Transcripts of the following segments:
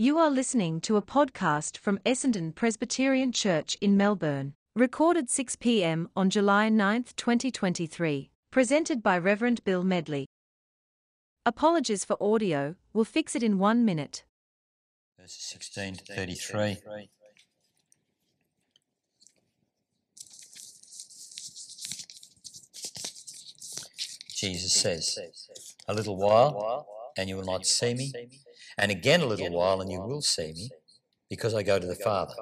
You are listening to a podcast from Essendon Presbyterian Church in Melbourne, recorded 6 p.m. on July 9, 2023, presented by Reverend Bill Medley. Apologies for audio, we'll fix it in one minute. Verses 16 to 33. Jesus says, A little while, and you will not see me, and again a little while, and you will see me, because I go to the Father.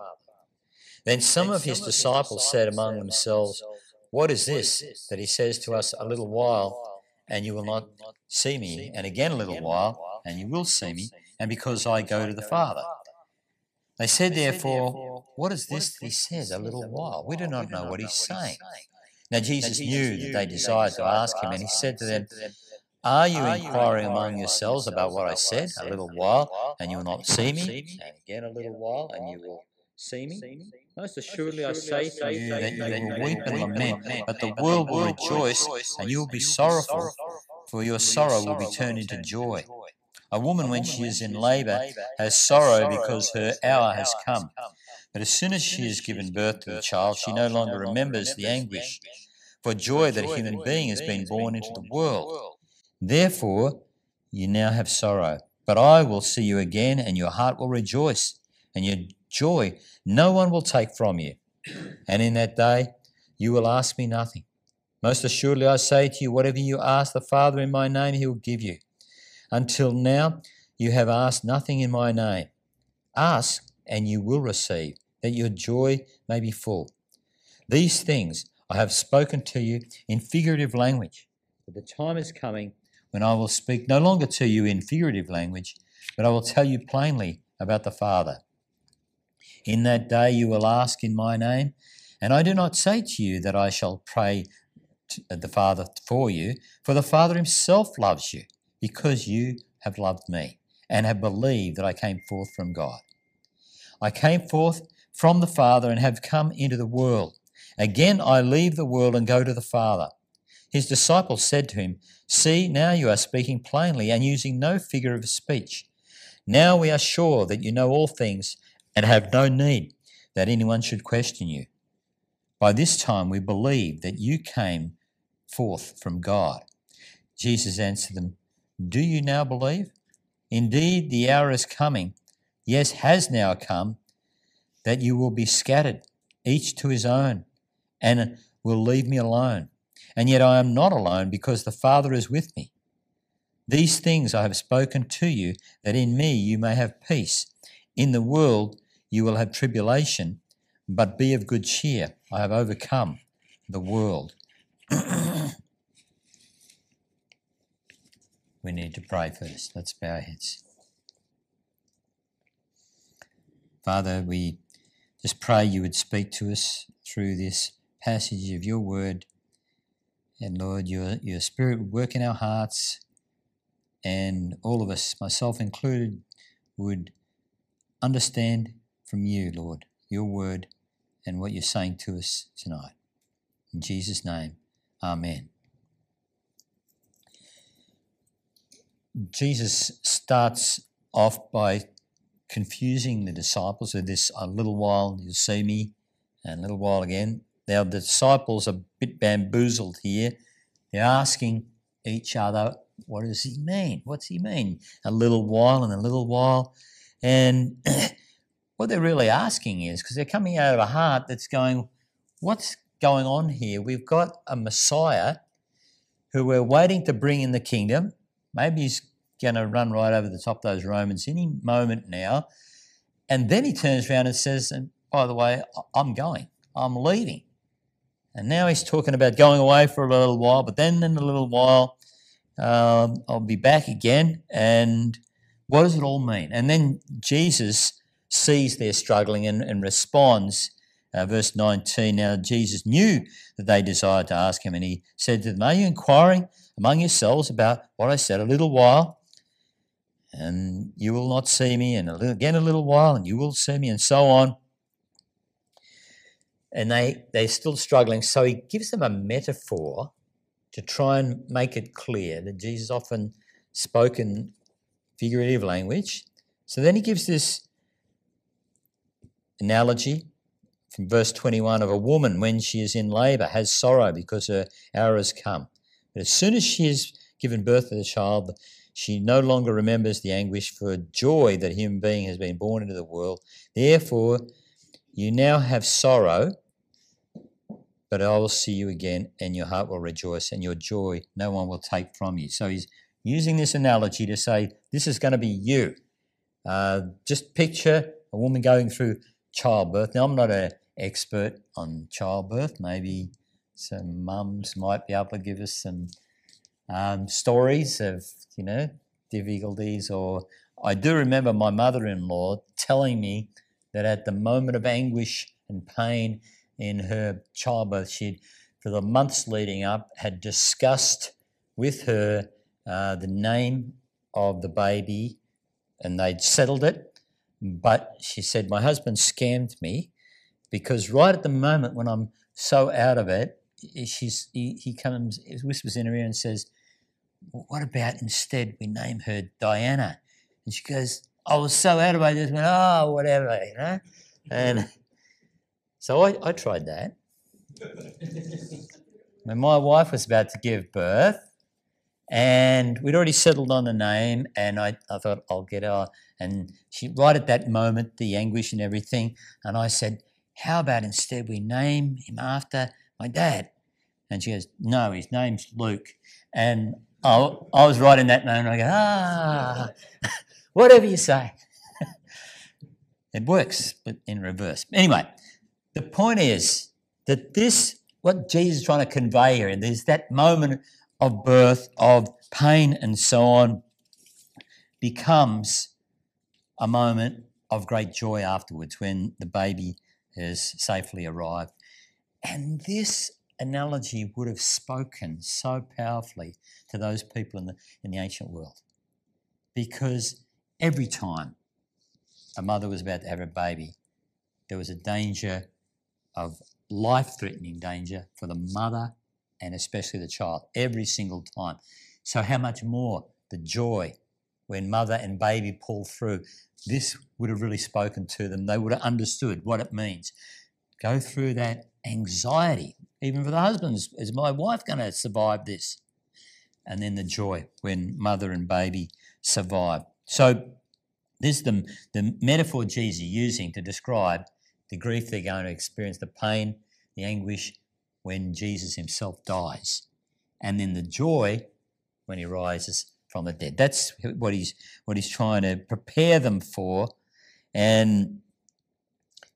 Then some of his disciples said among themselves, What is this that he says to us, A little while, and you will not see me, and again a little while, and you will see me, and because I go to the Father? They said, therefore, What is this that he says, A little while? We do not know what he's saying. Now Jesus knew that they desired to ask him, and he said to them, Are you inquiring among yourselves about what I said? A little while, and you will not see me, and again a little while, and you will see me? Most assuredly I say to you that you will weep and lament, but the world will rejoice, and you will be sorrowful, for your sorrow will be turned into joy. A woman, when she is in labour, has sorrow because her hour has come. But as soon as she has given birth to the child, she no longer remembers the anguish for joy that a human being has been born into the world. Therefore, you now have sorrow. But I will see you again, and your heart will rejoice, and your joy no one will take from you. And in that day, you will ask me nothing. Most assuredly, I say to you, whatever you ask the Father in my name, he will give you. Until now, you have asked nothing in my name. Ask, and you will receive, that your joy may be full. These things I have spoken to you in figurative language, but the time is coming when I will speak no longer to you in figurative language, but I will tell you plainly about the Father. In that day you will ask in my name, and I do not say to you that I shall pray to uh, the Father for you, for the Father himself loves you, because you have loved me and have believed that I came forth from God. I came forth from the Father and have come into the world. Again, I leave the world and go to the Father. His disciples said to him, See, now you are speaking plainly and using no figure of speech. Now we are sure that you know all things and have no need that anyone should question you. By this time we believe that you came forth from God. Jesus answered them, Do you now believe? Indeed, the hour is coming yes, has now come, that you will be scattered, each to his own, and will leave me alone. And yet I am not alone, because the Father is with me. These things I have spoken to you, that in me you may have peace. In the world you will have tribulation, but be of good cheer. I have overcome the world. we need to pray first. Let's bow our heads. Father, we just pray you would speak to us through this passage of your word. And Lord, your, your spirit would work in our hearts, and all of us, myself included, would understand from you, Lord, your word and what you're saying to us tonight. In Jesus' name, Amen. Jesus starts off by confusing the disciples with this a little while you'll see me and a little while again. Now the disciples are a bit bamboozled here. They're asking each other, what does he mean? What's he mean? A little while and a little while. And what they're really asking is, because they're coming out of a heart that's going, what's going on here? We've got a Messiah who we're waiting to bring in the kingdom. Maybe he's going to run right over the top of those Romans any moment now. And then he turns around and says, and by the way, I'm going, I'm leaving. And now he's talking about going away for a little while, but then in a little while, um, I'll be back again. And what does it all mean? And then Jesus sees their struggling and, and responds. Uh, verse 19 Now Jesus knew that they desired to ask him, and he said to them, Are you inquiring among yourselves about what I said a little while? and you will not see me, and again a little while, and you will see me, and so on. And they, they're still struggling. So he gives them a metaphor to try and make it clear that Jesus often spoke in figurative language, So then he gives this analogy from verse 21 of a woman when she is in labour has sorrow because her hour has come. But as soon as she has given birth to the child, she no longer remembers the anguish for joy that a human being has been born into the world. Therefore, you now have sorrow, but I will see you again, and your heart will rejoice, and your joy no one will take from you. So he's using this analogy to say, This is going to be you. Uh, just picture a woman going through childbirth. Now, I'm not an expert on childbirth. Maybe some mums might be able to give us some um, stories of, you know, difficulties. Or I do remember my mother in law telling me that at the moment of anguish and pain in her childbirth, she'd, for the months leading up, had discussed with her uh, the name of the baby and they'd settled it. But she said, My husband scammed me because right at the moment when I'm so out of it, she's, he, he comes, whispers in her ear and says, What about instead we name her Diana? And she goes, I was so out of it, I just went, Oh, whatever, you know? And so I, I tried that. when my wife was about to give birth, and we'd already settled on the name, and I, I thought I'll get her. And she, right at that moment, the anguish and everything, and I said, "How about instead we name him after my dad?" And she goes, "No, his name's Luke." And I, I was right in that moment. I go, "Ah, whatever you say." it works, but in reverse. Anyway, the point is that this, what Jesus is trying to convey here, and there's that moment of birth, of pain, and so on, becomes a moment of great joy afterwards when the baby has safely arrived. And this analogy would have spoken so powerfully to those people in the, in the ancient world. Because every time a mother was about to have a baby, there was a danger of life threatening danger for the mother and especially the child every single time. So, how much more the joy when mother and baby pull through? This would have really spoken to them. They would have understood what it means. Go through that anxiety, even for the husbands. Is my wife going to survive this? And then the joy when mother and baby survive. So, this is the, the metaphor Jesus using to describe the grief they're going to experience, the pain, the anguish, when Jesus himself dies, and then the joy when he rises from the dead. That's what he's what he's trying to prepare them for, and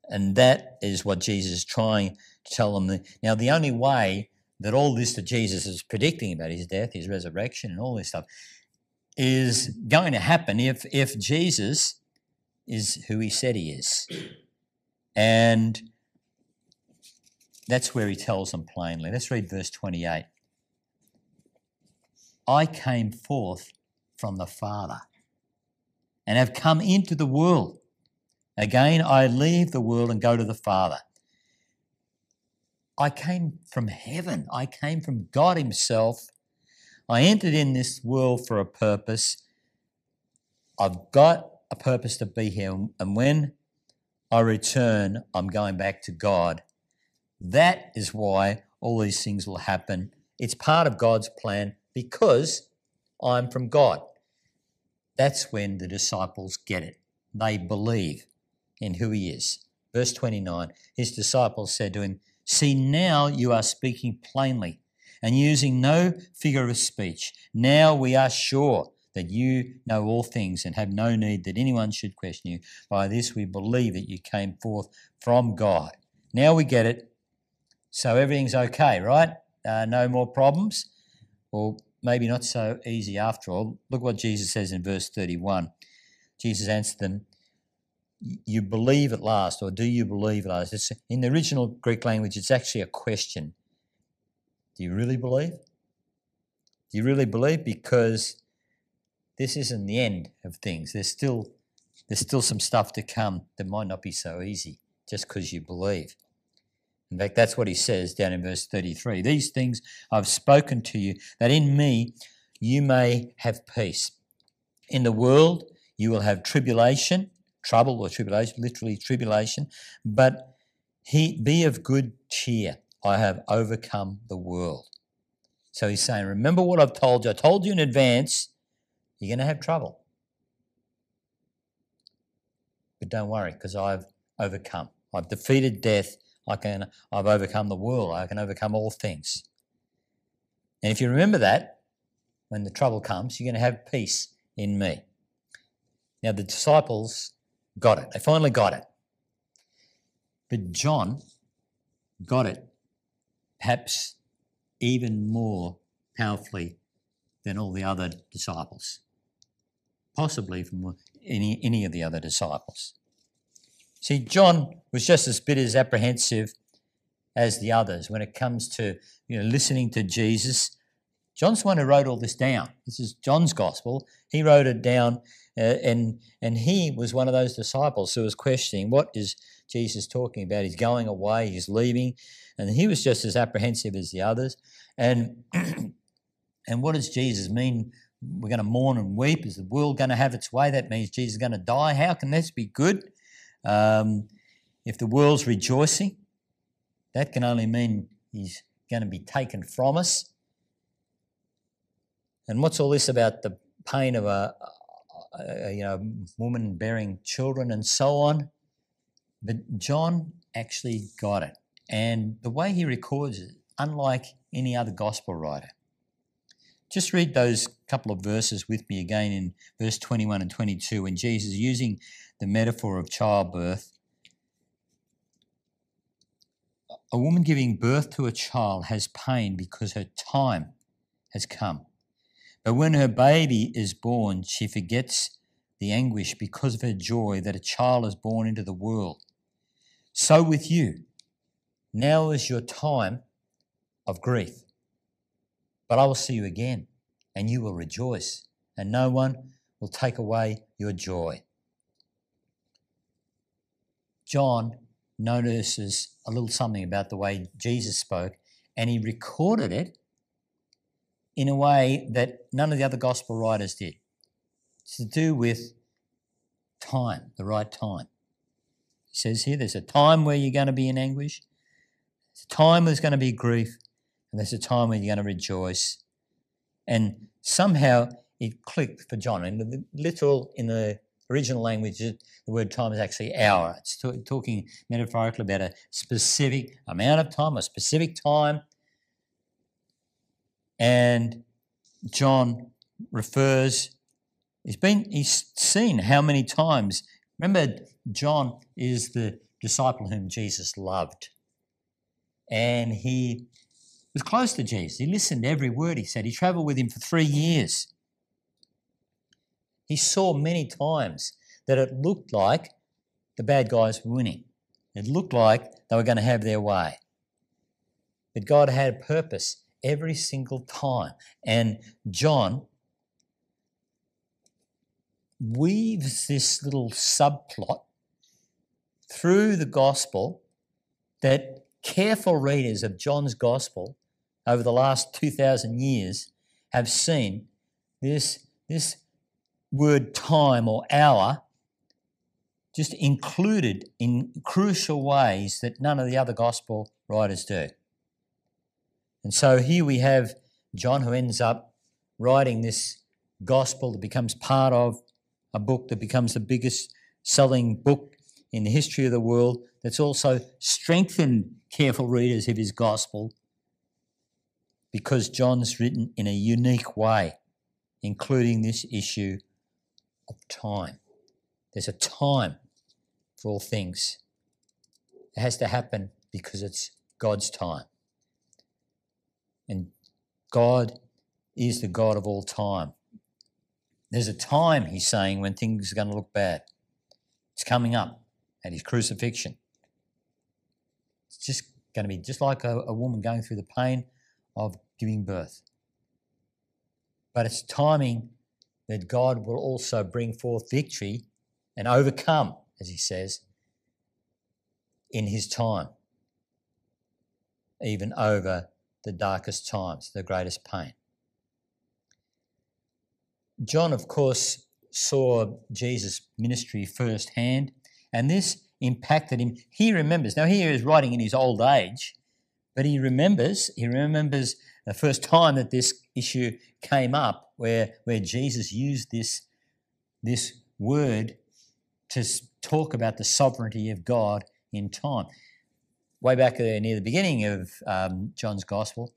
and that is what Jesus is trying to tell them. Now, the only way that all this that Jesus is predicting about his death, his resurrection, and all this stuff is going to happen if if Jesus is who he said he is, and that's where he tells them plainly. Let's read verse 28. I came forth from the Father and have come into the world. Again, I leave the world and go to the Father. I came from heaven. I came from God Himself. I entered in this world for a purpose. I've got a purpose to be here. And when I return, I'm going back to God that is why all these things will happen. It's part of God's plan because I'm from God. That's when the disciples get it. They believe in who He is. Verse 29 His disciples said to him, See, now you are speaking plainly and using no figure of speech. Now we are sure that you know all things and have no need that anyone should question you. By this we believe that you came forth from God. Now we get it. So everything's okay, right? Uh, no more problems? Or maybe not so easy after all. Look what Jesus says in verse 31. Jesus answered them, You believe at last, or do you believe at last? It's, in the original Greek language, it's actually a question. Do you really believe? Do you really believe? Because this isn't the end of things. There's still there's still some stuff to come that might not be so easy just because you believe. In fact, that's what he says down in verse 33. These things I've spoken to you, that in me you may have peace. In the world you will have tribulation, trouble or tribulation, literally tribulation, but he be of good cheer. I have overcome the world. So he's saying, Remember what I've told you. I told you in advance, you're going to have trouble. But don't worry, because I've overcome. I've defeated death. I can, I've overcome the world. I can overcome all things. And if you remember that, when the trouble comes, you're going to have peace in me. Now, the disciples got it. They finally got it. But John got it perhaps even more powerfully than all the other disciples, possibly from any, any of the other disciples. See, John was just as bit as apprehensive as the others when it comes to you know listening to Jesus. John's the one who wrote all this down. This is John's gospel. He wrote it down, uh, and and he was one of those disciples who was questioning what is Jesus talking about. He's going away. He's leaving, and he was just as apprehensive as the others. And and what does Jesus mean? We're going to mourn and weep. Is the world going to have its way? That means Jesus is going to die. How can this be good? Um, if the world's rejoicing, that can only mean he's going to be taken from us. And what's all this about the pain of a, a you um, know woman bearing children and so on? But John actually got it, and the way he records it, unlike any other gospel writer. Just read those couple of verses with me again in verse 21 and 22 when Jesus, using the metaphor of childbirth, a woman giving birth to a child has pain because her time has come. But when her baby is born, she forgets the anguish because of her joy that a child is born into the world. So with you, now is your time of grief. But I will see you again, and you will rejoice, and no one will take away your joy. John notices a little something about the way Jesus spoke, and he recorded it in a way that none of the other gospel writers did. It's to do with time, the right time. He says here there's a time where you're going to be in anguish, there's a time where there's going to be grief, and there's a time when you're going to rejoice. And somehow it clicked for John. In the literal, in the original language, the word time is actually hour. It's t- talking metaphorically about a specific amount of time, a specific time. And John refers, he's been, he's seen how many times. Remember, John is the disciple whom Jesus loved. And he was close to Jesus. He listened to every word he said. He traveled with him for three years. He saw many times that it looked like the bad guys were winning. It looked like they were going to have their way. But God had a purpose every single time. And John weaves this little subplot through the gospel that careful readers of John's gospel over the last 2,000 years have seen this, this word time or hour just included in crucial ways that none of the other gospel writers do. And so here we have John who ends up writing this gospel that becomes part of a book that becomes the biggest selling book in the history of the world that's also strengthened careful readers of his gospel because John's written in a unique way, including this issue of time. There's a time for all things. It has to happen because it's God's time. And God is the God of all time. There's a time, he's saying, when things are going to look bad. It's coming up at his crucifixion. It's just going to be just like a, a woman going through the pain of giving birth. But it's timing that God will also bring forth victory and overcome, as he says, in his time, even over the darkest times, the greatest pain. John, of course, saw Jesus' ministry firsthand, and this impacted him. He remembers. Now, he is writing in his old age, but he remembers. He remembers the first time that this issue came up, where where Jesus used this this word to talk about the sovereignty of God in time. Way back there near the beginning of um, John's Gospel,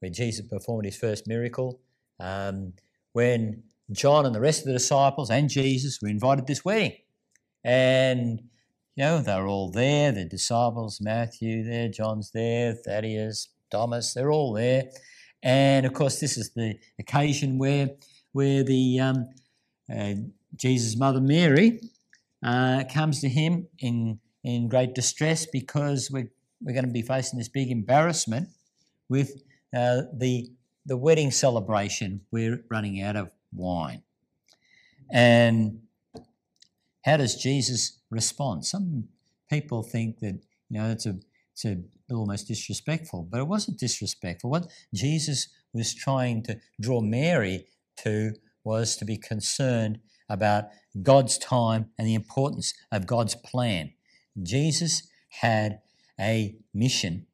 where Jesus performed his first miracle, um, when John and the rest of the disciples and Jesus were invited this wedding. And, you know, they're all there, the disciples, Matthew there, John's there, Thaddeus, Thomas, they're all there. And of course, this is the occasion where, where the um, uh, Jesus' mother Mary uh, comes to him in, in great distress because we're, we're going to be facing this big embarrassment with uh, the, the wedding celebration. We're running out of wine. And how does Jesus respond? Some people think that, you know, it's a, it's a almost disrespectful, but it wasn't disrespectful. What Jesus was trying to draw Mary to was to be concerned about God's time and the importance of God's plan. Jesus had a mission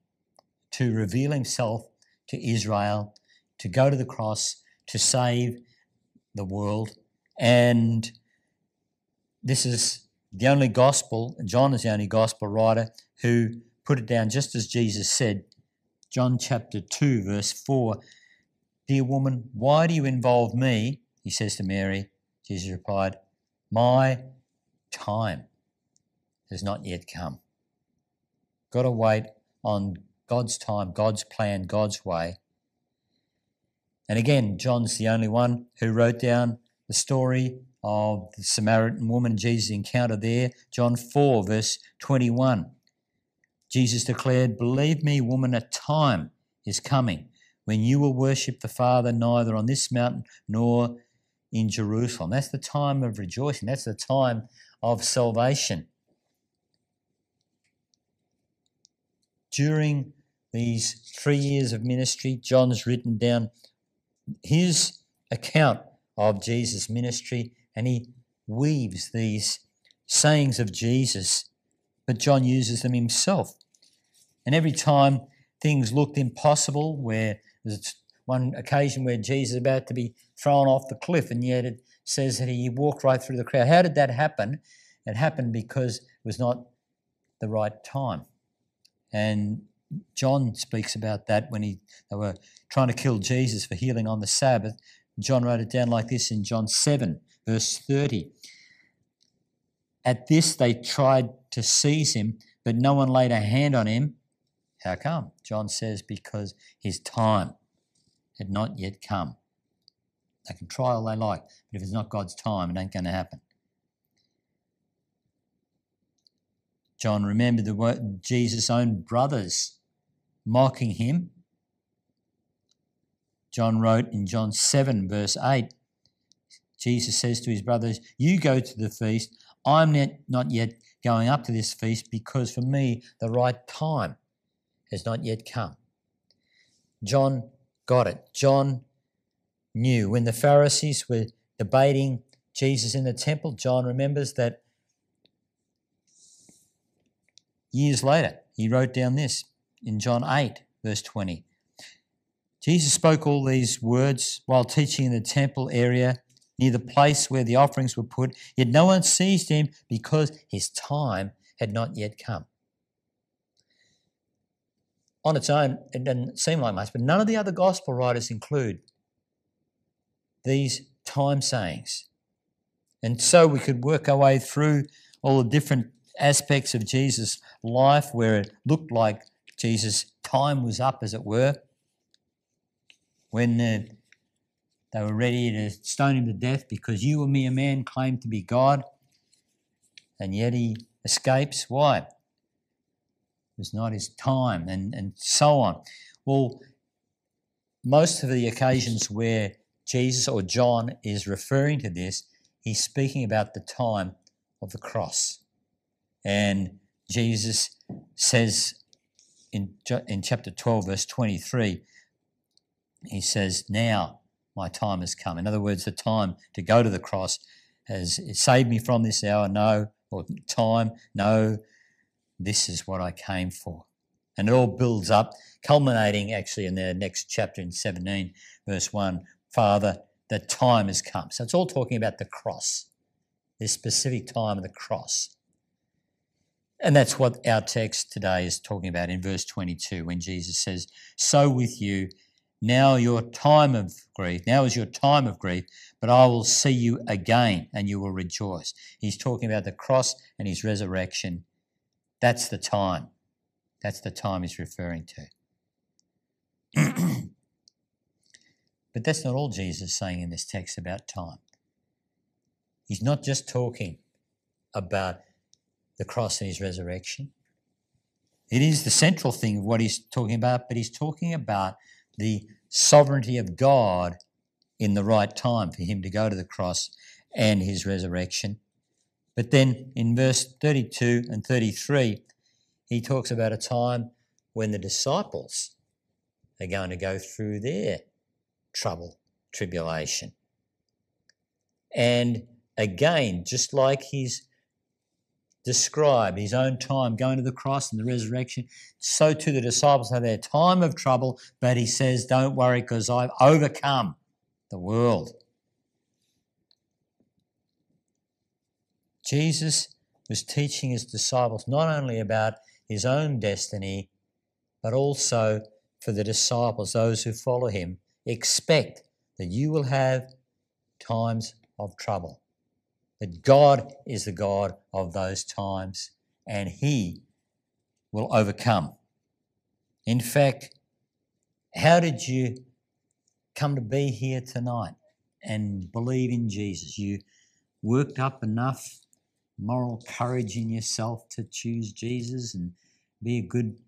to reveal himself to Israel, to go to the cross, to save the world. And this is the only gospel, John is the only gospel writer who put it down just as Jesus said. John chapter 2, verse 4 Dear woman, why do you involve me? He says to Mary. Jesus replied, My time has not yet come. Got to wait on God's time, God's plan, God's way. And again, John's the only one who wrote down the story of the Samaritan woman Jesus' encounter there. John 4, verse 21. Jesus declared, Believe me, woman, a time is coming when you will worship the Father neither on this mountain nor in Jerusalem. That's the time of rejoicing. That's the time of salvation. During these three years of ministry, John's written down his account of Jesus' ministry and he weaves these sayings of Jesus, but John uses them himself. And every time things looked impossible, where there's one occasion where Jesus is about to be thrown off the cliff, and yet it says that he walked right through the crowd. How did that happen? It happened because it was not the right time. And John speaks about that when he, they were trying to kill Jesus for healing on the Sabbath. John wrote it down like this in John 7, verse 30. At this, they tried to seize him, but no one laid a hand on him. How come? John says, because his time had not yet come. They can try all they like, but if it's not God's time, it ain't going to happen. John remembered the word, Jesus' own brothers mocking him. John wrote in John 7, verse 8, Jesus says to his brothers, You go to the feast. I'm not yet going up to this feast because for me the right time has not yet come. John got it. John knew. When the Pharisees were debating Jesus in the temple, John remembers that years later he wrote down this in John 8, verse 20. Jesus spoke all these words while teaching in the temple area near the place where the offerings were put, yet no one seized him because his time had not yet come. On its own, it doesn't seem like much, but none of the other gospel writers include these time sayings. And so we could work our way through all the different aspects of Jesus' life where it looked like Jesus' time was up, as it were, when uh, they were ready to stone him to death because you and me, a man, claimed to be God, and yet he escapes. Why? It was not his time, and, and so on. Well, most of the occasions where Jesus or John is referring to this, he's speaking about the time of the cross. And Jesus says in, in chapter 12, verse 23, he says, Now my time has come. In other words, the time to go to the cross has saved me from this hour? No. Or time? No. This is what I came for. And it all builds up, culminating actually in the next chapter in 17, verse 1 Father, the time has come. So it's all talking about the cross, this specific time of the cross. And that's what our text today is talking about in verse 22 when Jesus says, So with you, now your time of grief, now is your time of grief, but I will see you again and you will rejoice. He's talking about the cross and his resurrection. That's the time. That's the time he's referring to. but that's not all Jesus is saying in this text about time. He's not just talking about the cross and his resurrection. It is the central thing of what he's talking about, but he's talking about the sovereignty of God in the right time for him to go to the cross and his resurrection. But then in verse 32 and 33, he talks about a time when the disciples are going to go through their trouble, tribulation. And again, just like he's describe his own time going to the cross and the resurrection. So too the disciples have their time of trouble, but he says, Don't worry, because I've overcome the world. Jesus was teaching his disciples not only about his own destiny, but also for the disciples, those who follow him. Expect that you will have times of trouble that God is the God of those times and He will overcome. In fact, how did you come to be here tonight and believe in Jesus? You worked up enough moral courage in yourself to choose Jesus and be a good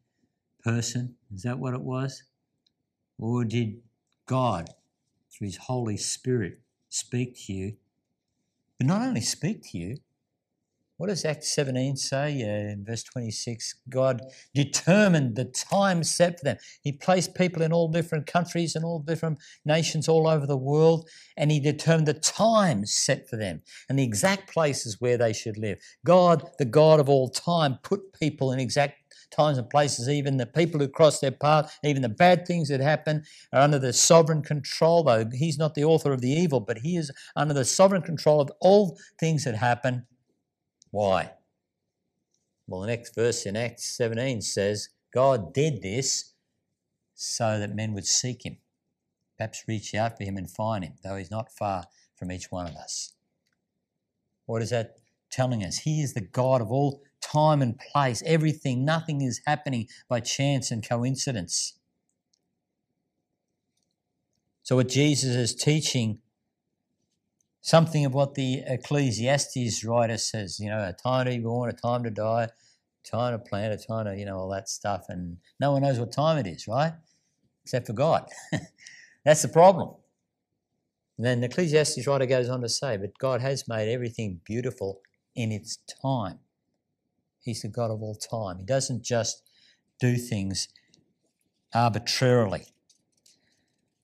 person? Is that what it was? Or did God, through His Holy Spirit, speak to you but not only speak to you, what does Acts 17 say uh, in verse 26? God determined the time set for them. He placed people in all different countries and all different nations all over the world, and He determined the time set for them and the exact places where they should live. God, the God of all time, put people in exact times and places, even the people who cross their path, even the bad things that happen, are under the sovereign control, though He's not the author of the evil, but He is under the sovereign control of all things that happen. Why? Well, the next verse in Acts 17 says, God did this so that men would seek Him, perhaps reach out for Him and find Him, though He's not far from each one of us. What is that telling us? He is the God of all time and place, everything, nothing is happening by chance and coincidence. So, what Jesus is teaching, something of what the Ecclesiastes writer says, you know, a time to be born, a time to die, a time to plant, a time to, you know, all that stuff. And no one knows what time it is, right? Except for God. That's the problem. And then the Ecclesiastes writer goes on to say, but God has made everything beautiful in its time. He's the God of all time. He doesn't just do things arbitrarily.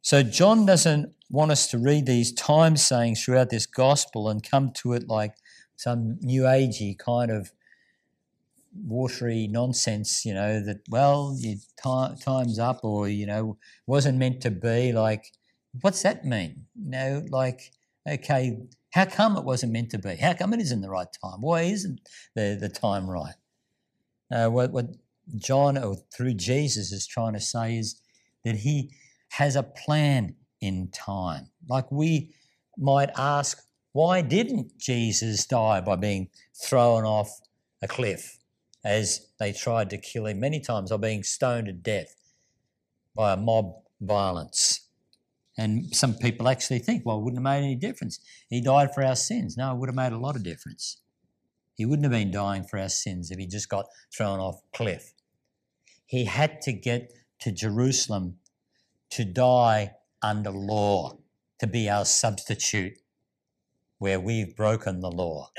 So, John doesn't want us to read these time sayings throughout this gospel and come to it like some new agey kind of watery nonsense, you know, that, well, your time, time's up or, you know, wasn't meant to be. Like, what's that mean? You know, like, okay, how come it wasn't meant to be? How come it isn't the right time? Why isn't the, the time right? Uh, what, what John, or through Jesus, is trying to say is that he has a plan in time. Like we might ask, why didn't Jesus die by being thrown off a cliff as they tried to kill him many times or being stoned to death by a mob violence? And some people actually think, well, it wouldn't have made any difference. He died for our sins. No, it would have made a lot of difference. He wouldn't have been dying for our sins if he just got thrown off a cliff. He had to get to Jerusalem to die under law, to be our substitute where we've broken the law,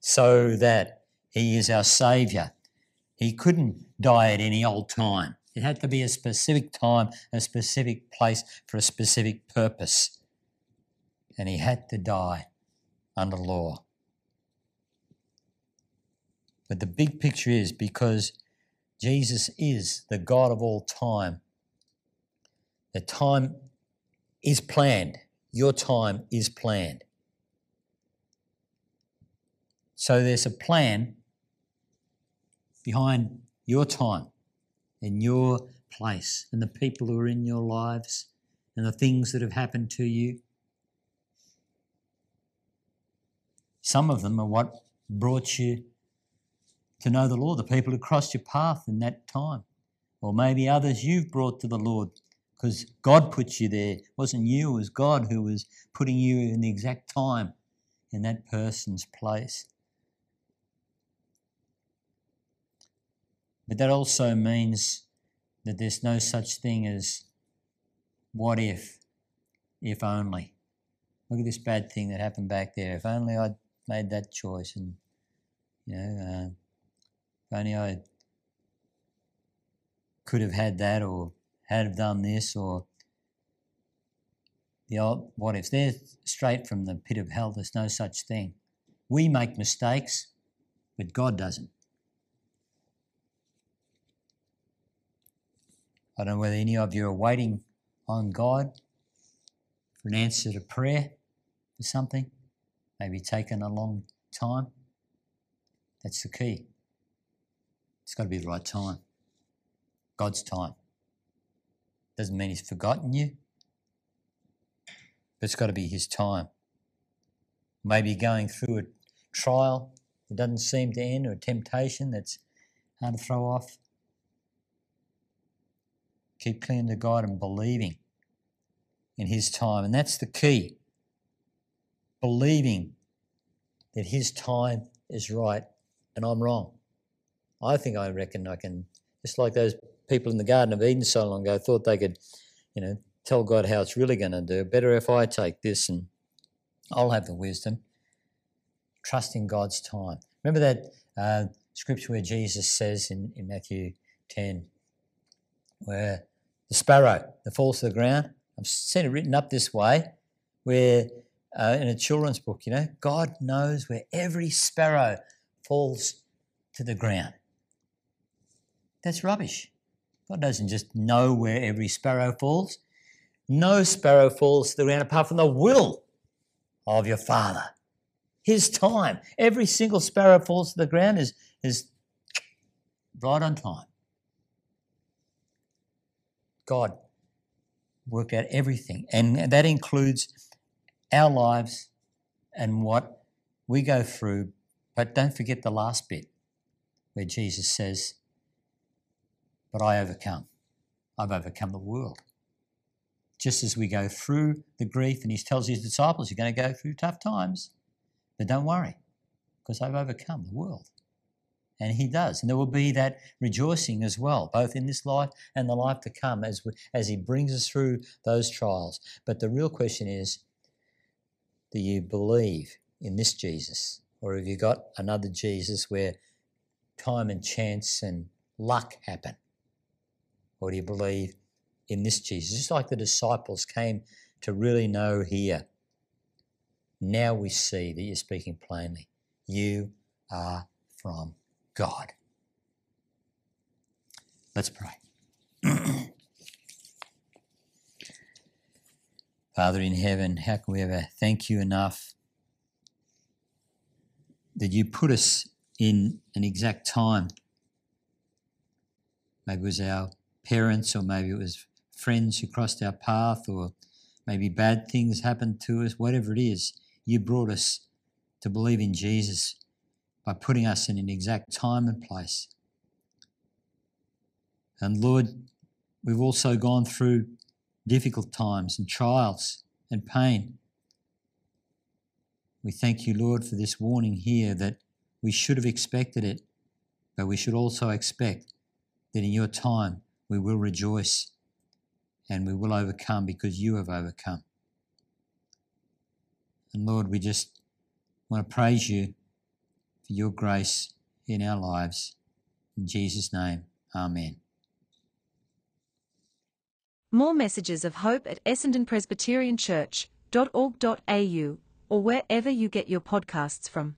so that he is our Saviour. He couldn't die at any old time. It had to be a specific time, a specific place for a specific purpose. And he had to die under law. But the big picture is because Jesus is the God of all time, the time is planned. Your time is planned. So there's a plan behind your time and your place and the people who are in your lives and the things that have happened to you. Some of them are what brought you to know the Lord, the people who crossed your path in that time. Or maybe others you've brought to the Lord because God put you there. It wasn't you, it was God who was putting you in the exact time in that person's place. But that also means that there's no such thing as what if, if only. Look at this bad thing that happened back there. If only I'd made that choice and, you know, uh, if only I could have had that or had done this or the old what if. They're straight from the pit of hell. There's no such thing. We make mistakes, but God doesn't. I don't know whether any of you are waiting on God for an answer to prayer for something, maybe taken a long time. That's the key. It's got to be the right time. God's time. Doesn't mean He's forgotten you, but it's got to be His time. Maybe going through a trial that doesn't seem to end or a temptation that's hard to throw off. Keep clinging to God and believing in His time. And that's the key. Believing that His time is right and I'm wrong. I think I reckon I can, just like those people in the Garden of Eden so long ago thought they could, you know, tell God how it's really going to do. Better if I take this and I'll have the wisdom. Trust in God's time. Remember that uh, scripture where Jesus says in, in Matthew 10, where the sparrow that falls to the ground. I've seen it written up this way, where uh, in a children's book, you know, God knows where every sparrow falls to the ground. That's rubbish. God doesn't just know where every sparrow falls. No sparrow falls to the ground apart from the will of your Father. His time. Every single sparrow falls to the ground is, is right on time. God worked out everything, and that includes our lives and what we go through. But don't forget the last bit where Jesus says, But I overcome. I've overcome the world. Just as we go through the grief, and he tells his disciples, You're going to go through tough times, but don't worry, because I've overcome the world. And he does. And there will be that rejoicing as well, both in this life and the life to come as, we, as he brings us through those trials. But the real question is do you believe in this Jesus? Or have you got another Jesus where time and chance and luck happen? Or do you believe in this Jesus? Just like the disciples came to really know here. Now we see that you're speaking plainly. You are from God. Let's pray. Father in heaven, how can we ever thank you enough that you put us in an exact time? Maybe it was our parents, or maybe it was friends who crossed our path, or maybe bad things happened to us, whatever it is, you brought us to believe in Jesus by putting us in an exact time and place. And Lord, we've also gone through difficult times and trials and pain. We thank you, Lord, for this warning here that we should have expected it, but we should also expect that in your time we will rejoice and we will overcome because you have overcome. And Lord, we just want to praise you your grace in our lives. In Jesus' name, Amen. More messages of hope at essendonpresbyterianchurch.org.au or wherever you get your podcasts from.